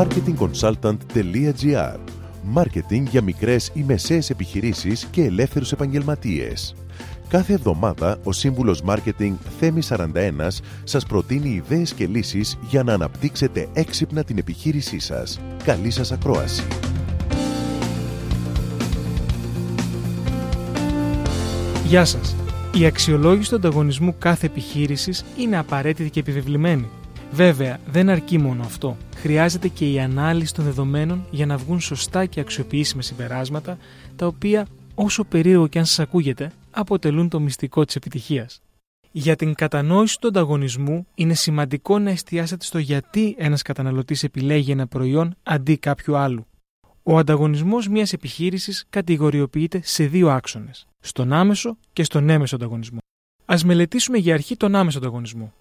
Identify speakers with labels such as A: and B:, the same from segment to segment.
A: marketingconsultant.gr Μάρκετινγκ για μικρές ή μεσαίες επιχειρήσεις και ελεύθερους επαγγελματίες. Κάθε εβδομάδα ο σύμβουλος Μάρκετινγκ Θέμη 41 σας προτείνει ιδέες και λύσεις για να αναπτύξετε έξυπνα την επιχείρησή σας. Καλή σας ακρόαση!
B: Γεια σας! Η αξιολόγηση του ανταγωνισμού κάθε επιχείρησης είναι απαραίτητη και επιβεβλημένη. Βέβαια, δεν αρκεί μόνο αυτό. Χρειάζεται και η ανάλυση των δεδομένων για να βγουν σωστά και αξιοποιήσιμα συμπεράσματα, τα οποία, όσο περίεργο και αν σας ακούγεται, αποτελούν το μυστικό της επιτυχίας. Για την κατανόηση του ανταγωνισμού, είναι σημαντικό να εστιάσετε στο γιατί ένας καταναλωτής επιλέγει ένα προϊόν αντί κάποιου άλλου. Ο ανταγωνισμός μιας επιχείρησης κατηγοριοποιείται σε δύο άξονες, στον άμεσο και στον έμεσο ανταγωνισμό. Α μελετήσουμε για αρχή τον άμεσο ανταγωνισμό.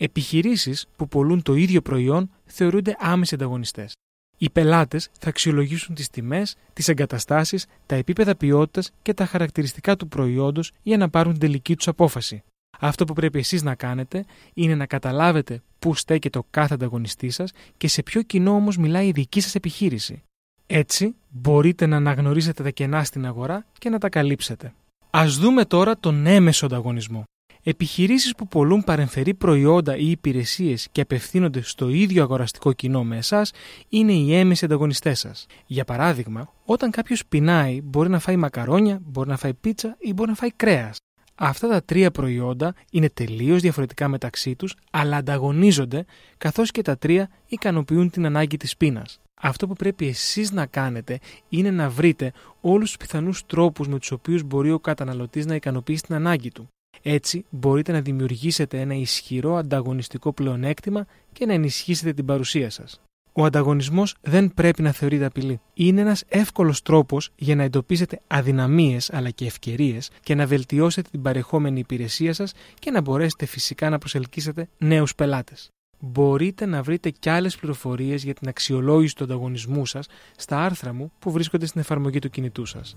B: Επιχειρήσεις που πολλούν το ίδιο προϊόν θεωρούνται άμεσοι ανταγωνιστές. Οι πελάτες θα αξιολογήσουν τις τιμές, τις εγκαταστάσεις, τα επίπεδα ποιότητας και τα χαρακτηριστικά του προϊόντος για να πάρουν την τελική τους απόφαση. Αυτό που πρέπει εσείς να κάνετε είναι να καταλάβετε πού στέκεται ο κάθε ανταγωνιστής σας και σε ποιο κοινό όμως μιλάει η δική σας επιχείρηση. Έτσι, μπορείτε να αναγνωρίσετε τα κενά στην αγορά και να τα καλύψετε. Α δούμε τώρα τον έμεσο ανταγωνισμό. Επιχειρήσεις που πολλούν παρεμφερεί προϊόντα ή υπηρεσίες και απευθύνονται στο ίδιο αγοραστικό κοινό με εσάς είναι οι έμεσοι ανταγωνιστές σας. Για παράδειγμα, όταν κάποιος πεινάει, μπορεί να φάει μακαρόνια, μπορεί να φάει πίτσα ή μπορεί να φάει κρέας. Αυτά τα τρία προϊόντα είναι τελείως διαφορετικά μεταξύ τους, αλλά ανταγωνίζονται, καθώς και τα τρία ικανοποιούν την ανάγκη της πείνας. Αυτό που πρέπει εσείς να κάνετε είναι να βρείτε όλους τους πιθανούς τρόπους με τους οποίους μπορεί ο καταναλωτής να ικανοποιήσει την ανάγκη του. Έτσι μπορείτε να δημιουργήσετε ένα ισχυρό ανταγωνιστικό πλεονέκτημα και να ενισχύσετε την παρουσία σας. Ο ανταγωνισμός δεν πρέπει να θεωρείται απειλή. Είναι ένας εύκολος τρόπος για να εντοπίσετε αδυναμίες αλλά και ευκαιρίες και να βελτιώσετε την παρεχόμενη υπηρεσία σας και να μπορέσετε φυσικά να προσελκύσετε νέους πελάτες. Μπορείτε να βρείτε και άλλες πληροφορίες για την αξιολόγηση του ανταγωνισμού σας στα άρθρα μου που βρίσκονται στην εφαρμογή του κινητού σας.